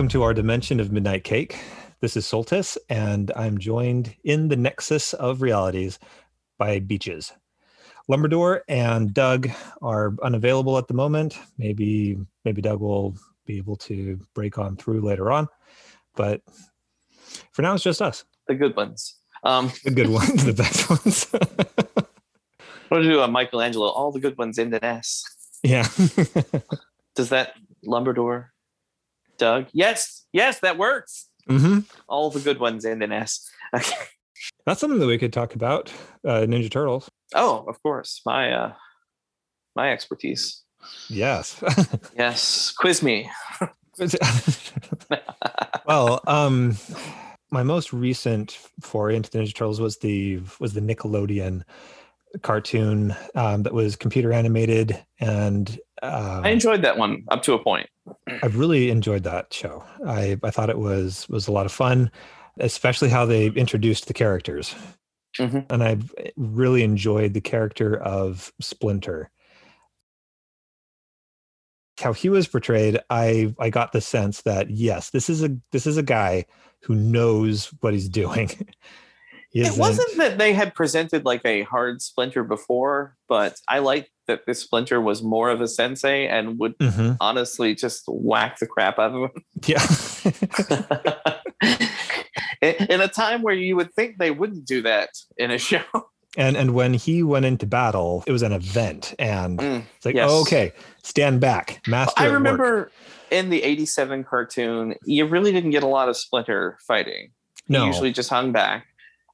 Welcome to our dimension of Midnight Cake. This is Soltis, and I'm joined in the nexus of realities by Beaches. Lumberdor and Doug are unavailable at the moment. Maybe maybe Doug will be able to break on through later on, but for now it's just us. The good ones. Um, The good ones, the best ones. what do, uh, Michelangelo? All the good ones in the S. yeah. Does that Lumberdor, Doug? Yes, yes, that works. hmm All the good ones end in S. Okay. That's something that we could talk about. Uh, Ninja Turtles. Oh, of course, my uh, my expertise. Yes. Yes, quiz me. well, um, my most recent foray into the Ninja Turtles was the was the Nickelodeon cartoon um, that was computer animated, and um, I enjoyed that one up to a point. I've really enjoyed that show. I I thought it was was a lot of fun, especially how they introduced the characters, Mhm. and I really enjoyed the character of Splinter. How he was portrayed, I I got the sense that yes, this is a this is a guy who knows what he's doing. He It wasn't that they had presented like a hard Splinter before, but I liked that this Splinter was more of a sensei and would Mhm. honestly just whack the crap out of him. Yeah. in a time where you would think they wouldn't do that in a show. and and when he went into battle, it was an event, and Mm, it's like, yes. oh, okay, stand back, master. I at work. remember in the 87 cartoon, you really didn't get a lot of Splinter fighting. He no, usually just hung back.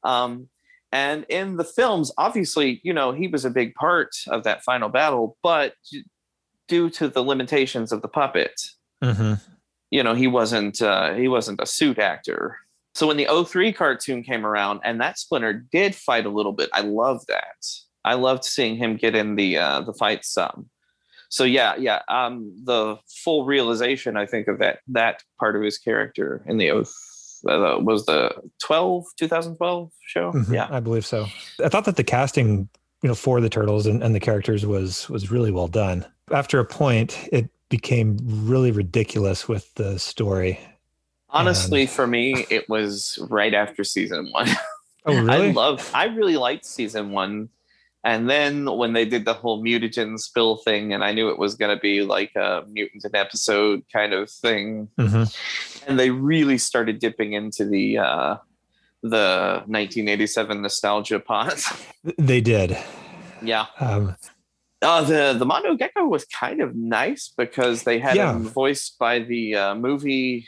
Um, and in the films, obviously, you know, he was a big part of that final battle, but due to the limitations of the puppet, Mhm. you know he wasn't uh, he wasn't a suit actor. So when the 03 cartoon came around and that splinter did fight a little bit i loved that. I loved seeing him get in the uh, the fight some. So yeah yeah um the full realization i think of that that part of his character in the oath uh, was the 12 2012 show Mhm, yeah I believe so. I thought that the casting, you know, for the turtles and, and the characters was was really well done. After a point, it became really ridiculous with the story. honestly for me it was right after season one Oh, really? I love I really liked season one. And then when they did the whole mutagen spill thing, and I knew it was gonna be like a mutant an episode kind of thing, Mhm. and they really started dipping into the uh the 1987 nostalgia pot. They did. yeah. Um, Uh the the Mondo Gecko was kind of nice because they had Yeah. him voiced by the uh, movie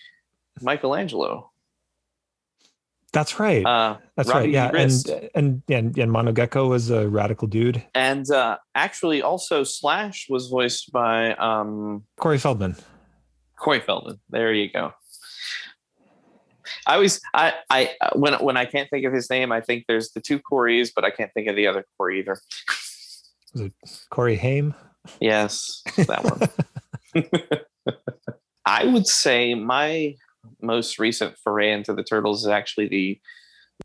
Michelangelo. That's right. Uh that's Robbie right. Yeah, Rist. and and and and Mondo Gecko was a radical dude. and uh actually also Slash was voiced by um Corey Feldman. Corey Feldman. There you go. I always, I, I, when when I can't think of his name, I think there's the two Corys, but I can't think of the other Corey either. Corey Haim. Yes, that one. I would say my most recent foray into the turtles is actually the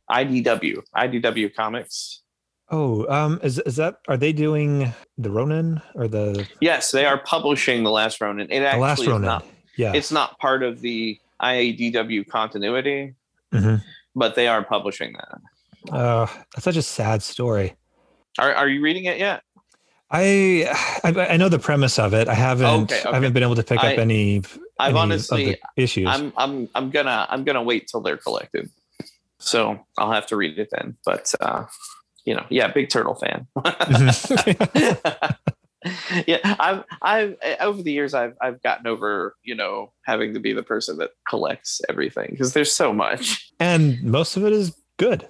IDW, IDW comics. Oh, um, is is that are they doing the Ronin or the Yes, they are publishing the Last Ronin. It the actually last is Ronin? not. yeah. It's not part of the IDW continuity, Mhm. but they are publishing that. Uh, that's such a sad story. Are Are you reading it yet? I, I I know the premise of it. I haven't Okay, okay. I haven't been able to pick I- up any. I've honestly, issues. I'm I'm I'm gonna I'm gonna wait till they're collected. So I'll have to read it then. But uh, you know, yeah, big turtle fan. Yeah, I've I've over the years I've I've gotten over you know having to be the person that collects everything because there's so much. and most of it is good.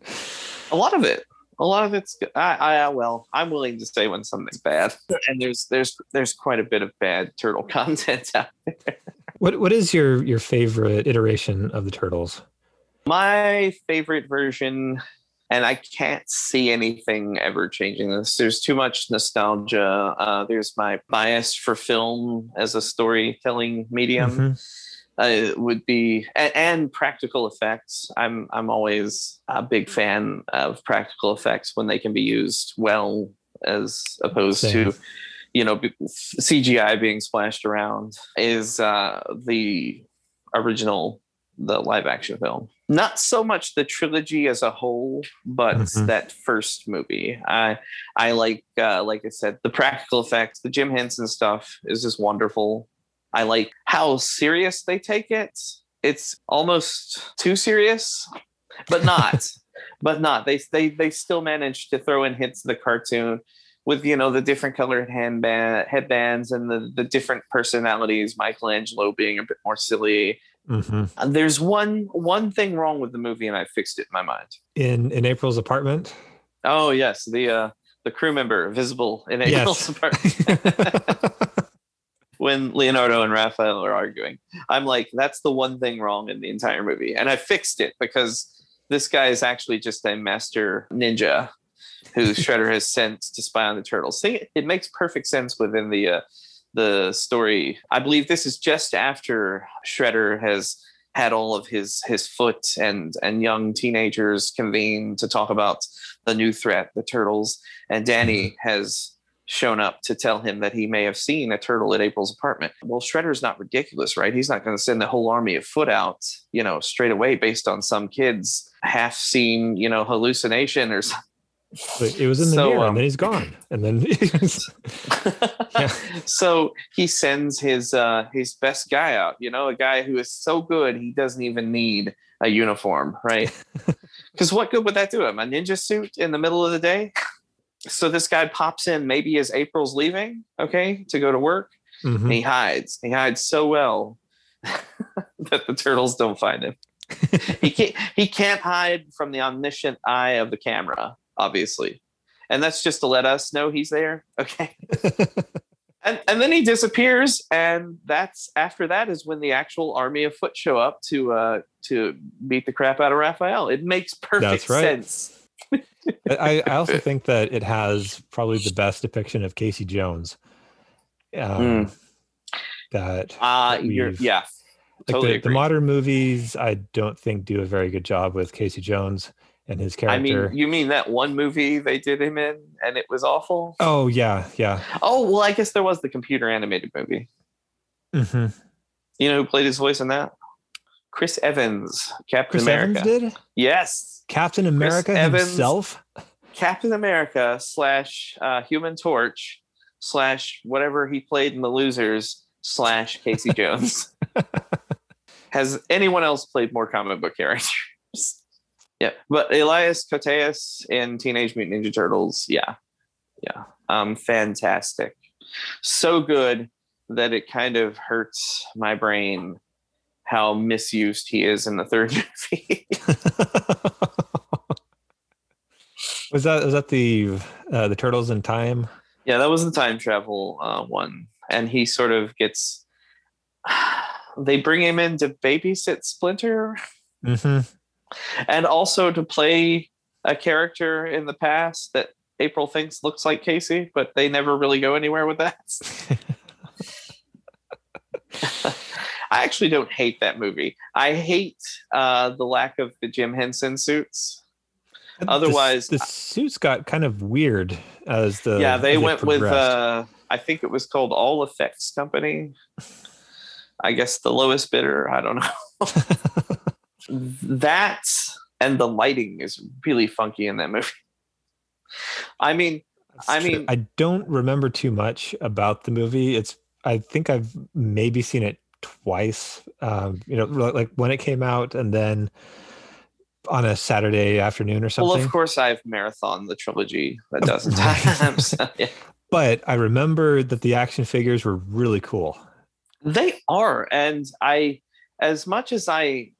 A lot of it. A lot of it's good. I, I well, I'm willing to say when something's bad, and there's there's there's quite a bit of bad turtle content out there. what what is your your favorite iteration of the turtles? My favorite version, and I can't see anything ever changing this. There's too much nostalgia. Uh, there's my bias for film as a storytelling medium. Mhm. Uh, would be and, and practical effects. I'm I'm always a big fan of practical effects when they can be used well, as opposed Same. to you know, CGI being splashed around is uh, the original, the live action film. Not so much the trilogy as a whole, but Mhm. that first movie. I I like, uh, like I said, the practical effects, the Jim Henson stuff is just wonderful. I like how serious they take it. It's almost too serious, but not. but not. They they they still manage to throw in hits of the cartoon with you know the different colored handband headbands and the the different personalities. Michelangelo being a bit more silly. hmm Uh, There's one one thing wrong with the movie, and I fixed it in my mind. In in April's apartment. Oh yes, the uh, the crew member visible in April's Yes. apartment when Leonardo and Raphael are arguing. I'm like, that's the one thing wrong in the entire movie, and I fixed it because this guy is actually just a master ninja who Shredder has sent to spy on the turtles. See, it makes perfect sense within the uh, the story. I believe this is just after Shredder has had all of his his foot and and young teenagers convene to talk about the new threat, the turtles, and Danny has shown up to tell him that he may have seen a turtle at April's apartment. Well, Shredder's not ridiculous, right? He's not going to send the whole army of foot out, you know, straight away based on some kid's half seen, you know, hallucination or something. But it was in the So, mirror, um, and then he's gone, and then Yeah. So he sends his uh his best guy out, you know, a guy who is so good he doesn't even need a uniform, right? Because what good would that do him? A ninja suit in the middle of the day? So this guy pops in maybe as April's leaving, okay, to go to work. Mhm. And he hides. He hides so well that the turtles don't find him. he can't he can't hide from the omniscient eye of the camera, obviously. And that's just to let us know he's there. Okay. And and then he disappears, and that's after that is when the actual army of foot show up to uh to beat the crap out of Raphael. It makes perfect That's right. sense. I, I also think that it has probably the best depiction of Casey Jones. Um, That Uh you're yeah. like Totally the, the modern movies, I don't think do a very good job with Casey Jones and his character. I mean, you mean that one movie they did him in and it was awful? oh yeah, yeah. Oh, well, I guess there was the computer animated movie. hmm You know who played his voice in that? Chris Evans, Captain Chris America. Evans did Yes, Captain America Evans. himself. Captain America slash uh, Human Torch slash whatever he played in The Losers slash Casey Jones. Has anyone else played more comic book characters? yeah, but Elias Koteas in Teenage Mutant Ninja Turtles, yeah, yeah, um, fantastic, so good that it kind of hurts my brain how misused he is in the third movie. was that was that the uh, the Turtles in Time? Yeah, that was the time travel uh, one, and he sort of gets. They bring him in to babysit Splinter, hmm and also to play a character in the past that April thinks looks like Casey, but they never really go anywhere with that. I actually don't hate that movie. I hate uh, the lack of the Jim Henson suits. Otherwise- the, the suits got kind of weird as the yeah, they went with uh I think it was called All Effects Company. I guess the lowest bidder, I don't know. that and the lighting is really funky in that movie. I mean, That's I true. mean- I don't remember too much about the movie. It's I think I've maybe seen it twice. Um, you know, like when it came out, and then on a Saturday afternoon or something. well, of course I've marathon the trilogy a dozen times. So, yeah. But I remember that the action figures were really cool. They are, and I, as much as I,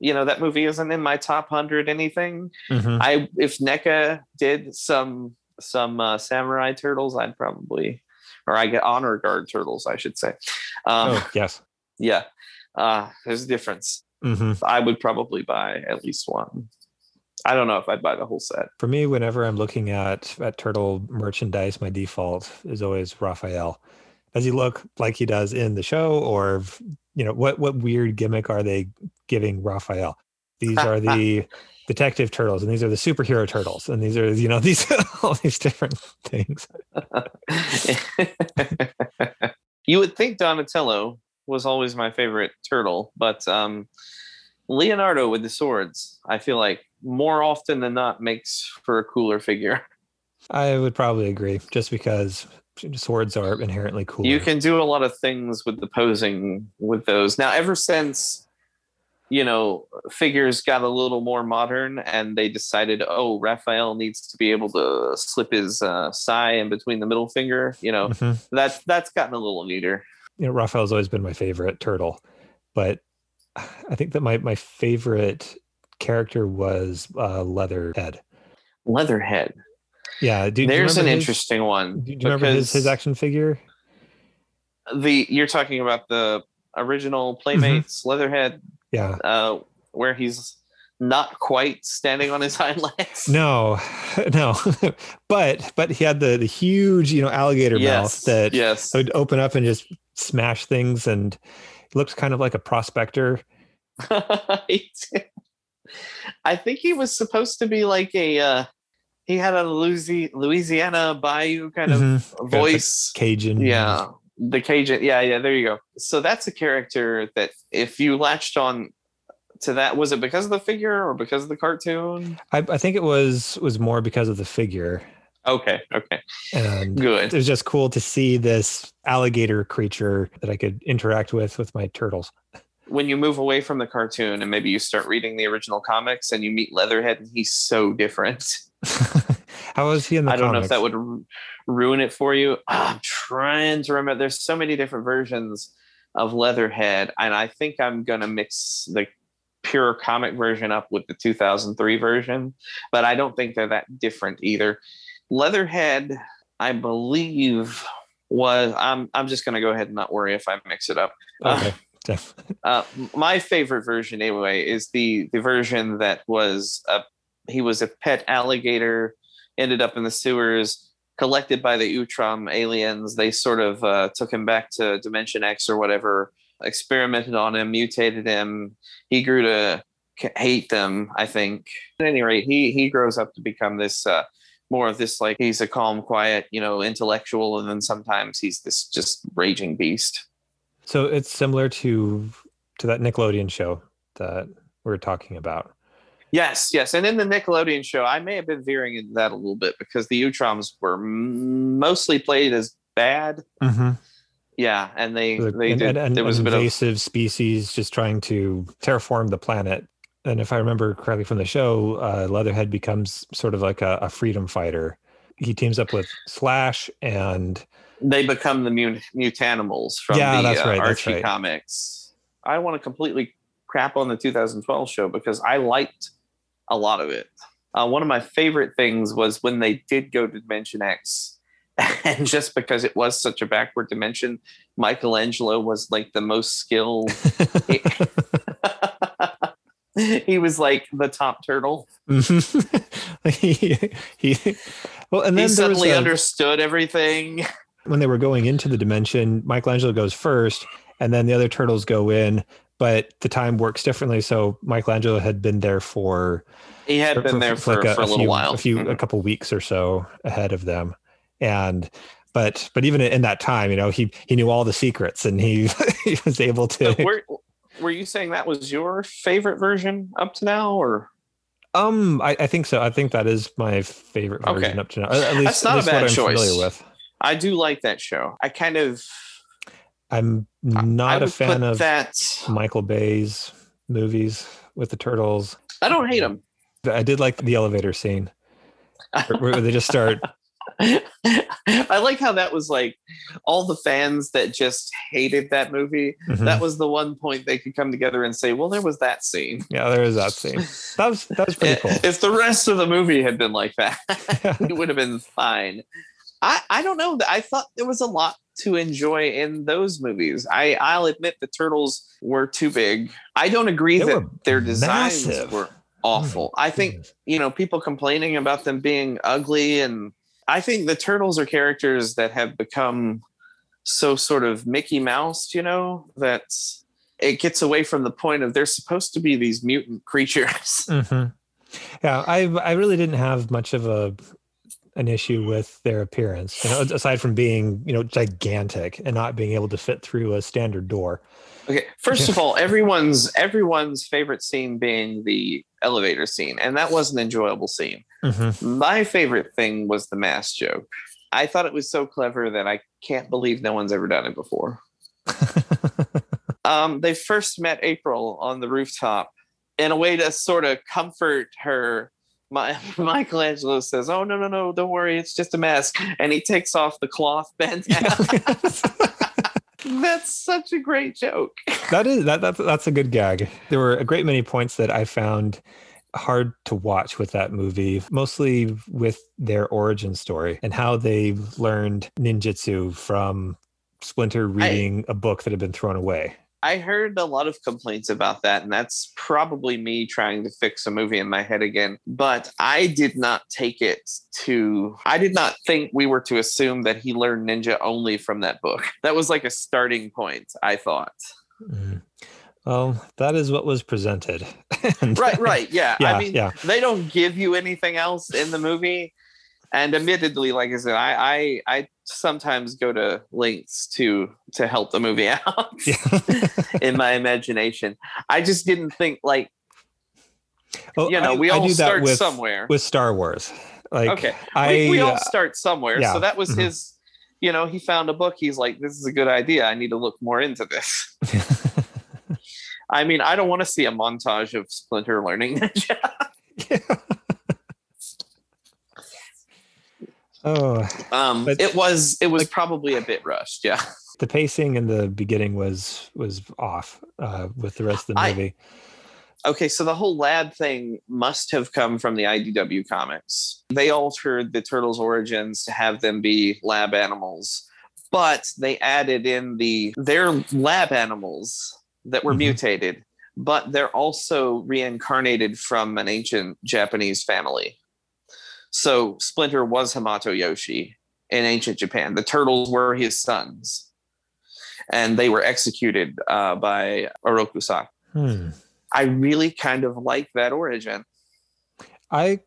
you know, that movie isn't in my top hundred anything. Mhm. I if NECA did some some uh, samurai turtles, I'd probably, or I get honor guard turtles, I should say. Um, oh yes. Yeah, uh, there's a difference. hmm I would probably buy at least one. I don't know if I'd buy the whole set. For me, whenever I'm looking at at turtle merchandise, my default is always Raphael. Does he look like he does in the show, or you know, what what weird gimmick are they giving Raphael? These are the detective turtles, and these are the superhero turtles, and these are you know these all these different things. you would think Donatello was always my favorite turtle, but um, Leonardo with the swords, I feel like more often than not makes for a cooler figure. I would probably agree, just because swords are inherently cool. You can do a lot of things with the posing with those. Now, ever since you know figures got a little more modern and they decided, oh, Raphael needs to be able to slip his uh, sai in between the middle finger. You know, Mhm. that's that's gotten a little neater. You know, Raphael's always been my favorite turtle, but I think that my my favorite character was uh, Leatherhead. Leatherhead. Yeah, do, do There's an his- interesting one. Do you remember his, his action figure? The you're talking about the original Playmates Leatherhead, Yeah. uh, where he's not quite standing on his hind legs. No, no, but but he had the, the huge you know alligator yes, mouth that yes. would open up and just smash things, and he looked kind of like a prospector. I think he was supposed to be like a. Uh, he had a Louisi- Louisiana Bayou kind of Mhm. voice. Cajun. Yeah, the Cajun. Yeah, yeah. There you go. So that's a character that if you latched on to that, was it because of the figure or because of the cartoon? I, I think it was was more because of the figure, Okay, okay, and good. it was just cool to see this alligator creature that I could interact with with my turtles. When you move away from the cartoon and maybe you start reading the original comics and you meet Leatherhead and he's so different. How was he in the I don't know if that would ru- ruin it for you. Ah, I'm trying to remember. There's so many different versions of Leatherhead, and I think I'm gonna mix the pure comic version up with the 2003 version, but I don't think they're that different either. Leatherhead, I believe, was. I'm. I'm just gonna go ahead and not worry if I mix it up. Okay. def- Uh, my favorite version, anyway, is the the version that was a he was a pet alligator, ended up in the sewers, collected by the Utrom aliens. They sort of uh, took him back to Dimension X or whatever, experimented on him, mutated him. He grew to hate them. I think. At any rate, he he grows up to become this. Uh, more of this like he's a calm quiet you know intellectual and then sometimes he's this just raging beast So it's similar to to that Nickelodeon show that we are talking about. Yes, yes. And in the Nickelodeon show, I may have been veering into that a little bit because the Utroms were mostly played as bad. Mm-hmm. Yeah, and they they an, did. an- an there was a bit of invasive species just trying to terraform the planet. And if I remember correctly from the show, uh, Leatherhead becomes sort of like a, a freedom fighter. He teams up with Slash and they become the mut- mutanimals from Yeah, the that's uh, right, Archie right. comics. I want to completely crap on the 2012 show because I liked a lot of it. Uh, one of my favorite things was when they did go to Dimension X, and just because it was such a backward dimension, Michelangelo was like the most skilled. he was like the top turtle. he, he, well, and then was suddenly a- understood everything. when they were going into the dimension, Michelangelo goes first, and then the other turtles go in. But the time works differently, so Michelangelo had been there for He had been there for, like for a, little few, while. a few, Mhm. a couple weeks or so ahead of them, and but but even in that time, you know, he he knew all the secrets, and he he was able to. So were, were you saying that was your favorite version up to now, or um, I, I think so. I think that is my favorite version Okay. up to now. At least, That's not at a bad what I'm choice. familiar with. I do like that show. I kind of I'm not a fan of that. Michael Bay's movies with the turtles. I don't hate him. I did like the elevator scene where, they just start. I like how that was like all the fans that just hated that movie. Mhm. That was the one point they could come together and say, "Well, there was that scene." yeah, there is that scene. That was that was pretty cool. If the rest of the movie had been like that, it would have been fine. I, I don't know. I thought there was a lot to enjoy in those movies. I, I'll admit the turtles were too big. I don't agree They that their designs massive. were awful. I think, you know, people complaining about them being ugly and I think the turtles are characters that have become so sort of Mickey Mouse, you know, that it gets away from the point of they're supposed to be these mutant creatures. Mhm. Yeah, I I really didn't have much of a an issue with their appearance, you know, aside from being you know gigantic and not being able to fit through a standard door. Okay, first of all, everyone's everyone's favorite scene being the elevator scene, and that was an enjoyable scene. Mm-hmm. My favorite thing was the mask joke. I thought it was so clever that I can't believe no one's ever done it before. um, they first met April on the rooftop in a way to sort of comfort her. My, Michelangelo says, "Oh no, no, no! Don't worry, it's just a mask." And he takes off the cloth bandana. That's such a great joke. that is that, that that's a good gag. There were a great many points that I found hard to watch with that movie, mostly with their origin story and how they learned ninjutsu from Splinter reading I, a book that had been thrown away. I heard a lot of complaints about that, and that's probably me trying to fix a movie in my head again. But I did not take it to, I did not think we were to assume that he learned ninja only from that book. That was like a starting point, I thought. Mm. Well, that is what was presented. right, right. Yeah. yeah I mean, yeah. they don't give you anything else in the movie. And admittedly, like I said, I, I, I sometimes go to lengths to to help the movie out in my imagination. I just didn't think like well, you know, I, we all start with, somewhere with Star Wars. Like okay, I, we, we all uh, start somewhere. Yeah. So that was mm-hmm. his. You know, he found a book. He's like, "This is a good idea. I need to look more into this." I mean, I don't want to see a montage of Splinter learning ninja. Oh, um, it was it was like, probably a bit rushed. Yeah, the pacing in the beginning was was off uh, with the rest of the movie. I, okay, so the whole lab thing must have come from the IDW comics. They altered the turtles' origins to have them be lab animals, but they added in the their lab animals that were mm-hmm. mutated, but they're also reincarnated from an ancient Japanese family. So Splinter was Hamato Yoshi in ancient Japan. The turtles were his sons, and they were executed uh, by Oroku Hmm. I really kind of like that origin. I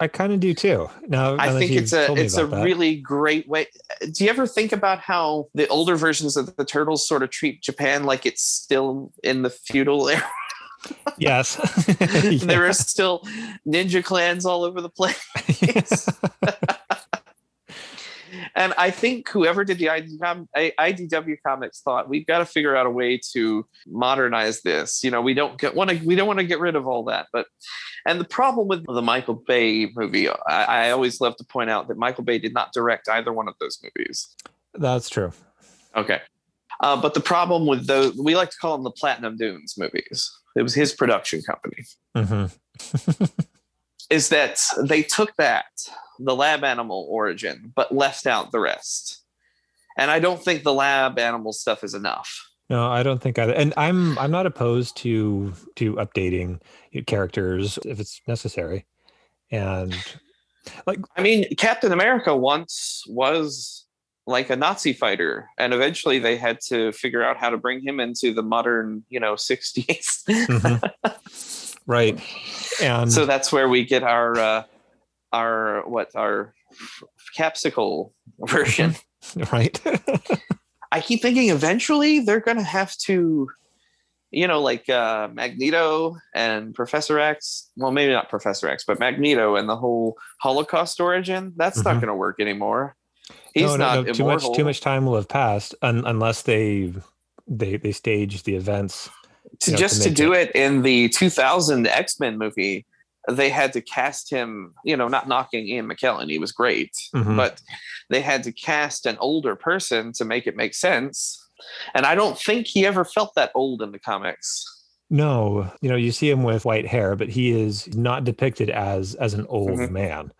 I kind of do too. Now I think it's a it's a that. really great way. Do you ever think about how the older versions of the turtles sort of treat Japan like it's still in the feudal era? yes. yeah. There are still ninja clans all over the place. and I think whoever did the IDW comics thought we've got to figure out a way to modernize this. You know, we don't get want to we don't want to get rid of all that. But and the problem with the Michael Bay movie, I, I always love to point out that Michael Bay did not direct either one of those movies. That's true. Okay. Uh, but the problem with those, we like to call them the Platinum Dunes movies. It was his production company. Mm-hmm. is that they took that, the lab animal origin, but left out the rest. And I don't think the lab animal stuff is enough. No, I don't think either. And I'm I'm not opposed to to updating characters if it's necessary. And like I mean, Captain America once was like a Nazi fighter, and eventually they had to figure out how to bring him into the modern, you know, 60s. mm-hmm. Right, and so that's where we get our uh, our what our capsicle version. Right. I keep thinking eventually they're going to have to, you know, like uh, Magneto and Professor X. Well, maybe not Professor X, but Magneto and the whole Holocaust origin. That's mm-hmm. not going to work anymore. He's no, no, not no, too much. Too much time will have passed un- unless they they they stage the events. To know, just to, to do it. it in the 2000 X Men movie, they had to cast him. You know, not knocking Ian McKellen, he was great, mm-hmm. but they had to cast an older person to make it make sense. And I don't think he ever felt that old in the comics. No, you know, you see him with white hair, but he is not depicted as as an old mm-hmm. man.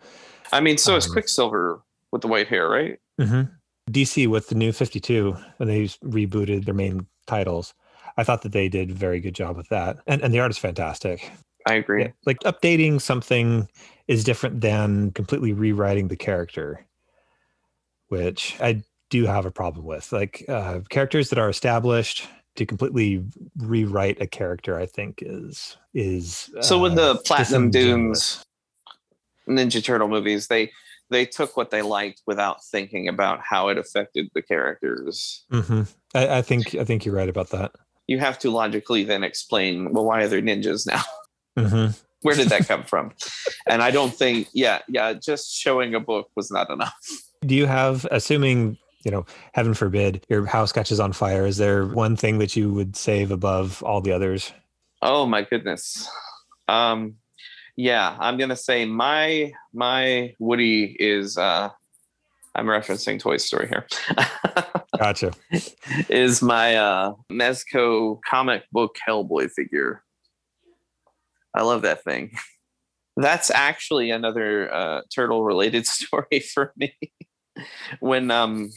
I mean, so um, is Quicksilver with the white hair, right? Mm-hmm. DC with the new 52 when they rebooted their main titles. I thought that they did a very good job with that. And and the art is fantastic. I agree. Yeah, like updating something is different than completely rewriting the character, which I do have a problem with. Like uh, characters that are established to completely rewrite a character, I think is is so. Uh, with the Platinum Dunes Ninja Turtle movies, they they took what they liked without thinking about how it affected the characters. hmm I, I think I think you're right about that. You have to logically then explain, well, why are there ninjas now? hmm Where did that come from? And I don't think, yeah, yeah, just showing a book was not enough. Do you have, assuming you know, heaven forbid, your house catches on fire? Is there one thing that you would save above all the others? Oh my goodness. Um, yeah, I'm gonna say my my Woody is. Uh, I'm referencing Toy Story here. Gotcha. is my uh, Mezco comic book Hellboy figure. I love that thing. That's actually another uh, turtle related story for me. when um,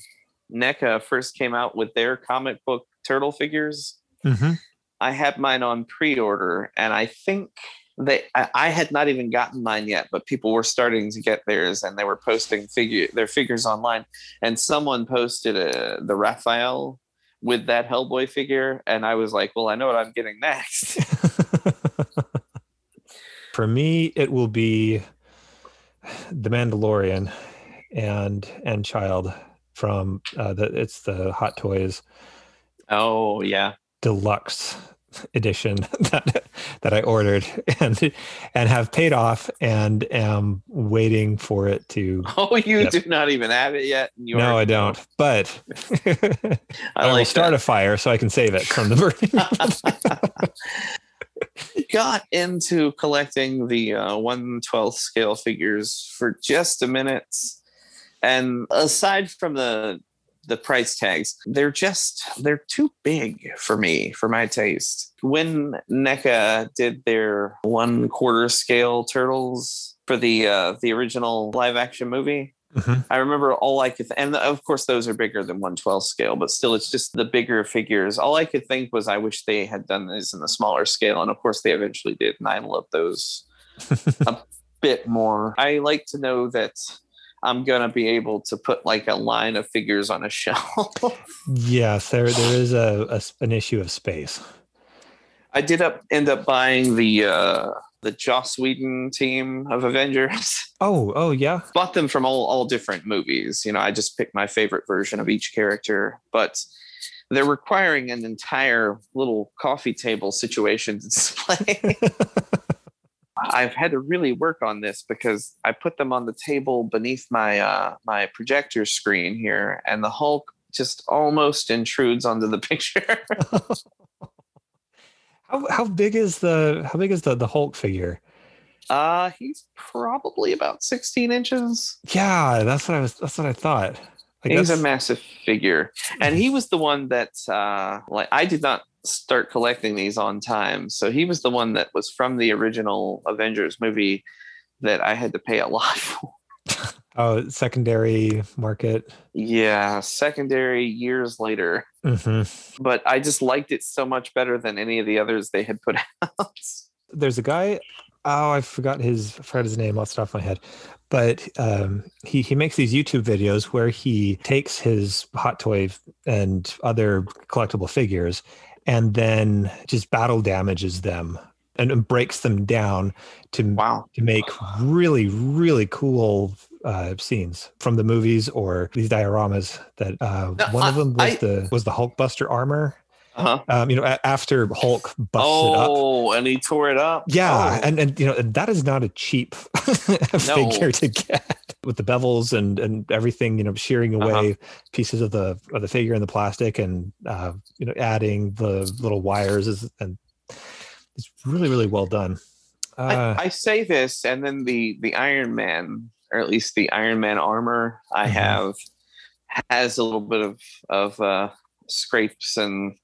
NECA first came out with their comic book turtle figures, hmm I had mine on pre-order, and I think they I, I had not even gotten mine yet, but people were starting to get theirs, and they were posting figure their figures online. And someone posted a, the Raphael with that Hellboy figure, and I was like, "Well, I know what I'm getting next." For me, it will be the Mandalorian and and Child from uh, the it's the Hot Toys oh yeah, deluxe edition that that I ordered and and have paid off and am waiting for it to. oh you do not even have it yet. no, I already don't. But I I, will start that. a fire so I can save it from the burning. got into collecting the uh, 112th scale figures for just a minute and aside from the the price tags they're just they're too big for me for my taste when NECA did their one quarter scale turtles for the uh, the original live action movie Mhm. I remember all I could, th- and of course those are bigger than 112 scale, but still, it's just the bigger figures. All I could think was, I wish they had done this in the smaller scale, and of course they eventually did, and I love those a bit more. I like to know that I'm gonna be able to put like a line of figures on a shelf. yes, there there is a, a an issue of space. I did up end up buying the uh, the Joss Whedon team of Avengers. Oh, oh yeah. bought them from all, all different movies. You know, I just picked my favorite version of each character, but they're requiring an entire little coffee table situation to display. I've had to really work on this because I put them on the table beneath my uh, my projector screen here, and the Hulk just almost intrudes onto the picture. How how big is the how big is the the Hulk figure? uh, he's probably about 16 inches. Yeah, that's what I was. That's what I thought. Like he's a massive figure and he was the one that uh like i did not start collecting these on time so he was the one that was from the original avengers movie that i had to pay a lot for oh secondary market. yeah secondary years later hmm but i just liked it so much better than any of the others they had put out There's a guy. Oh, I forgot his. I forgot his name off the top of my head. But um, he he makes these YouTube videos where he takes his hot toy and other collectible figures, and then just battle damages them and, and breaks them down to wow. to make really really cool uh, scenes from the movies or these dioramas that uh, No, one of them was I- the was the Hulkbuster armor uh-huh. um, you know a- after Hulk busted it up. Oh and he tore it up? Yeah Oh. and and you know that is not a cheap figure to get with the bevels and and everything you know shearing Uh-huh. away pieces of the of the figure and the plastic and uh, you know adding the little wires is and it's really really well done uh, I, I say this, and then the the Iron Man, or at least the Iron Man armor I Mhm. have, has a little bit of of uh, scrapes and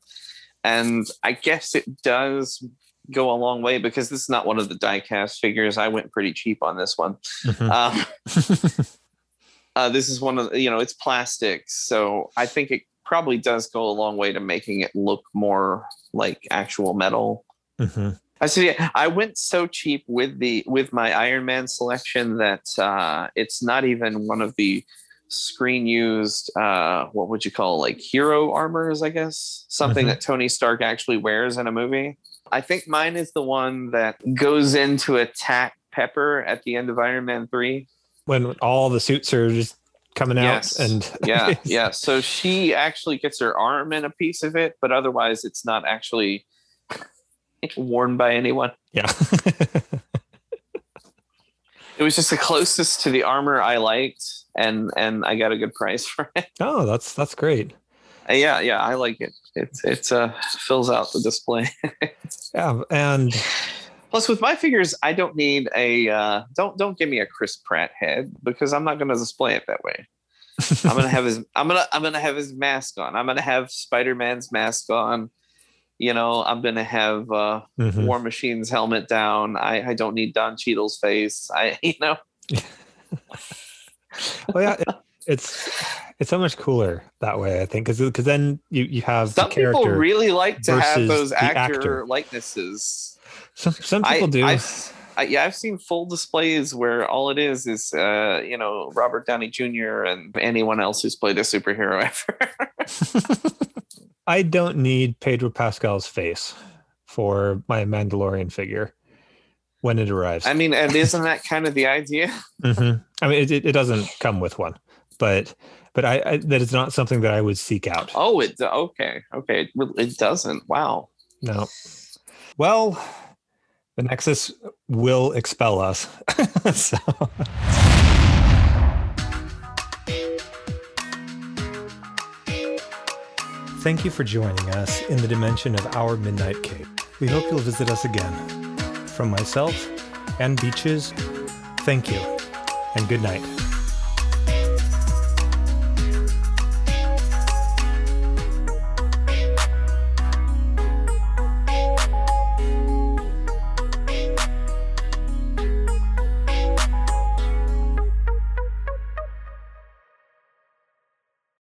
and I guess it does go a long way because this is not one of the diecast figures. I went pretty cheap on this one. mhm. Um, uh, this is one of the, you know it's plastic, so I think it probably does go a long way to making it look more like actual metal. Mhm. I see. I went so cheap with the with my Iron Man selection that uh, it's not even one of the screen used. Uh, what would you call like hero armors? I guess something Mhm. that Tony Stark actually wears in a movie. I think mine is the one that goes in to attack Pepper at the end of Iron Man three. when all the suits are just coming out Yes. and yeah, yeah. So she actually gets her arm in a piece of it, but otherwise it's not actually worn by anyone. yeah. It was just the closest to the armor I liked, and and I got a good price for it. oh, that's that's great. Yeah, yeah, I like it. It's it's uh fills out the display. Yeah, and Plus, with my figures, I don't need a uh, don't don't give me a Chris Pratt head because I'm not going to display it that way. I'm gonna have his I'm gonna I'm gonna have his mask on. I'm gonna have Spider Man's mask on. You know, I'm gonna have uh, Mhm. War Machine's helmet down. I I don't need Don Cheadle's face. I you know well, yeah, it's it's so much cooler that way. I think because because then you you have some people really like to have those actor, actor. likenesses. some some people I, do. I've, I, yeah, I've seen full displays where all it is is, uh, you know, Robert Downey Jr. and anyone else who's played a superhero ever. I don't need Pedro Pascal's face for my Mandalorian figure when it arrives. I mean, and isn't that kind of the idea? Mhm. I mean, it, it doesn't come with one, but but I, I that is not something that I would seek out. Oh, it okay, okay. It, it doesn't. Wow. No. Well, the Nexus will expel us. so. Thank you for joining us in the dimension of our Midnight Cape. We hope you'll visit us again. From myself and Beaches, thank you and good night.